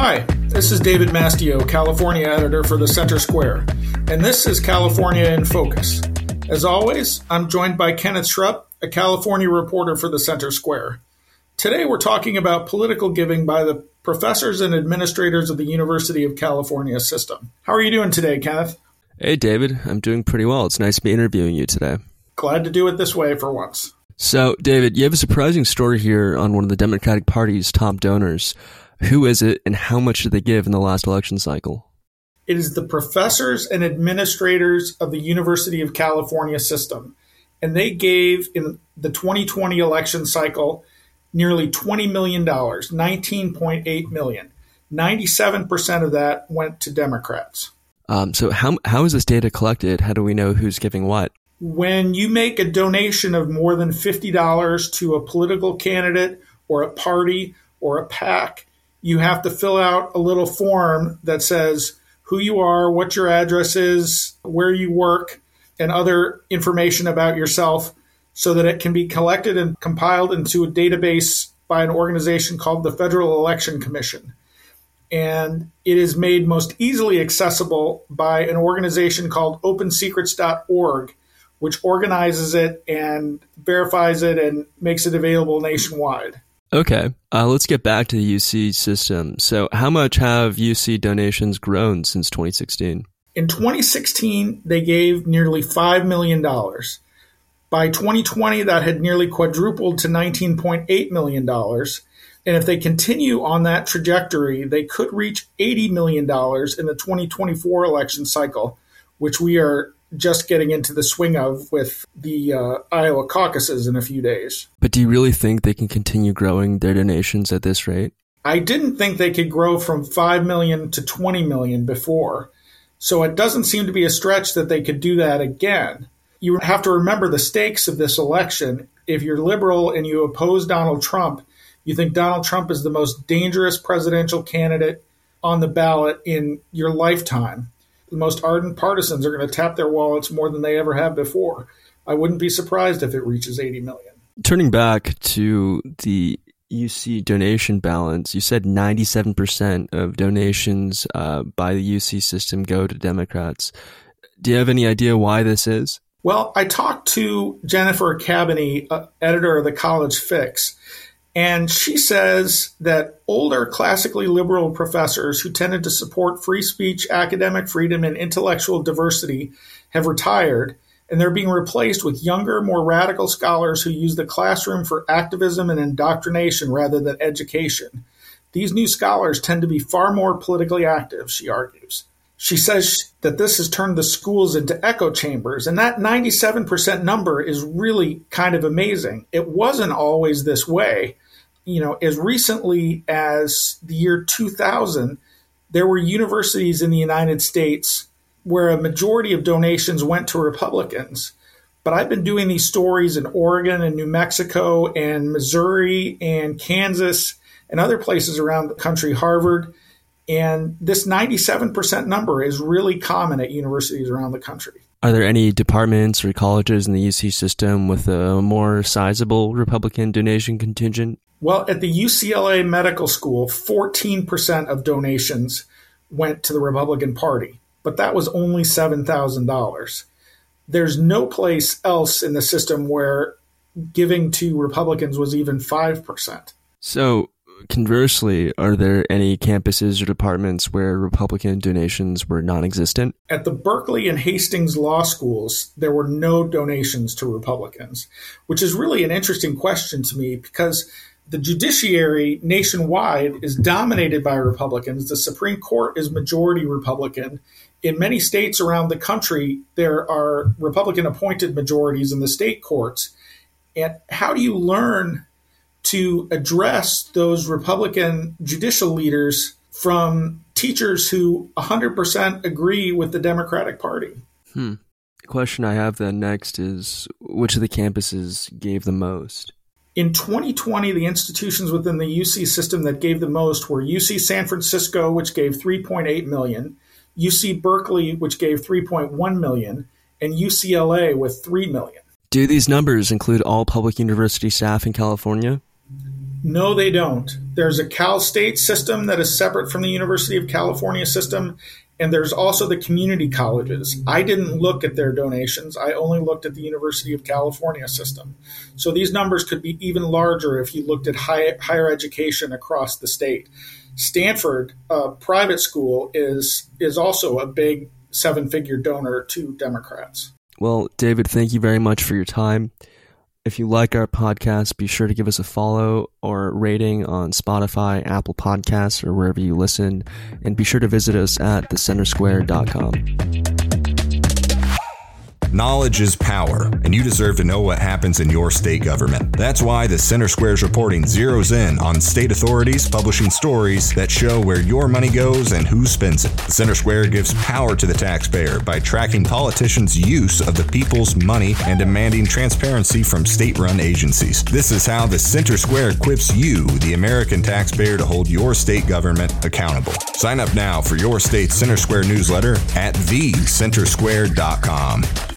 Hi, this is David Mastio, California editor for the Center Square, and this is California in Focus. As always, I'm joined by Kenneth Schrupp, a California reporter for the Center Square. Today we're talking about political giving by the professors and administrators of the University of California system. How are you doing today, Kenneth? Hey, David. I'm doing pretty well. It's nice to be interviewing you today. Glad to do it this way for once. So, David, you have a surprising story here on one of the Democratic Party's top donors. Who is it, and how much did they give in the last election cycle? It is the professors and administrators of the University of California system. And they gave in the 2020 election cycle nearly $20 million, 19.8 million. 97% of that went to Democrats. Um, so, how, how is this data collected? How do we know who's giving what? When you make a donation of more than $50 to a political candidate or a party or a PAC, you have to fill out a little form that says who you are, what your address is, where you work, and other information about yourself so that it can be collected and compiled into a database by an organization called the Federal Election Commission. And it is made most easily accessible by an organization called opensecrets.org, which organizes it and verifies it and makes it available nationwide. Okay, uh, let's get back to the UC system. So, how much have UC donations grown since 2016? In 2016, they gave nearly $5 million. By 2020, that had nearly quadrupled to $19.8 million. And if they continue on that trajectory, they could reach $80 million in the 2024 election cycle, which we are just getting into the swing of with the uh, Iowa caucuses in a few days. But do you really think they can continue growing their donations at this rate? I didn't think they could grow from 5 million to 20 million before. So it doesn't seem to be a stretch that they could do that again. You have to remember the stakes of this election. If you're liberal and you oppose Donald Trump, you think Donald Trump is the most dangerous presidential candidate on the ballot in your lifetime the most ardent partisans are going to tap their wallets more than they ever have before. I wouldn't be surprised if it reaches 80 million. Turning back to the UC donation balance, you said 97% of donations uh, by the UC system go to Democrats. Do you have any idea why this is? Well, I talked to Jennifer Kabbany, uh, editor of the College Fix, and she says that older classically liberal professors who tended to support free speech, academic freedom, and intellectual diversity have retired, and they're being replaced with younger, more radical scholars who use the classroom for activism and indoctrination rather than education. These new scholars tend to be far more politically active, she argues. She says that this has turned the schools into echo chambers, and that 97% number is really kind of amazing. It wasn't always this way. You know, as recently as the year 2000, there were universities in the United States where a majority of donations went to Republicans. But I've been doing these stories in Oregon and New Mexico and Missouri and Kansas and other places around the country, Harvard and this 97% number is really common at universities around the country. Are there any departments or colleges in the UC system with a more sizable Republican donation contingent? Well, at the UCLA Medical School, 14% of donations went to the Republican Party, but that was only $7,000. There's no place else in the system where giving to Republicans was even 5%. So, Conversely, are there any campuses or departments where Republican donations were non existent? At the Berkeley and Hastings law schools, there were no donations to Republicans, which is really an interesting question to me because the judiciary nationwide is dominated by Republicans. The Supreme Court is majority Republican. In many states around the country, there are Republican appointed majorities in the state courts. And how do you learn to address those Republican judicial leaders from teachers who 100% agree with the Democratic Party. Hmm. The question I have then next is which of the campuses gave the most? In 2020, the institutions within the UC system that gave the most were UC San Francisco, which gave 3.8 million, UC Berkeley, which gave 3.1 million, and UCLA with 3 million. Do these numbers include all public university staff in California? No, they don't. there's a Cal State system that is separate from the University of California system, and there's also the community colleges. I didn't look at their donations. I only looked at the University of California system. So these numbers could be even larger if you looked at high, higher education across the state. Stanford, a private school, is is also a big seven-figure donor to Democrats. Well, David, thank you very much for your time. If you like our podcast, be sure to give us a follow or rating on Spotify, Apple Podcasts, or wherever you listen. And be sure to visit us at thecentersquare.com. Knowledge is power, and you deserve to know what happens in your state government. That's why the Center Square's reporting zeroes in on state authorities publishing stories that show where your money goes and who spends it. The Center Square gives power to the taxpayer by tracking politicians' use of the people's money and demanding transparency from state run agencies. This is how the Center Square equips you, the American taxpayer, to hold your state government accountable. Sign up now for your state's Center Square newsletter at thecentersquare.com.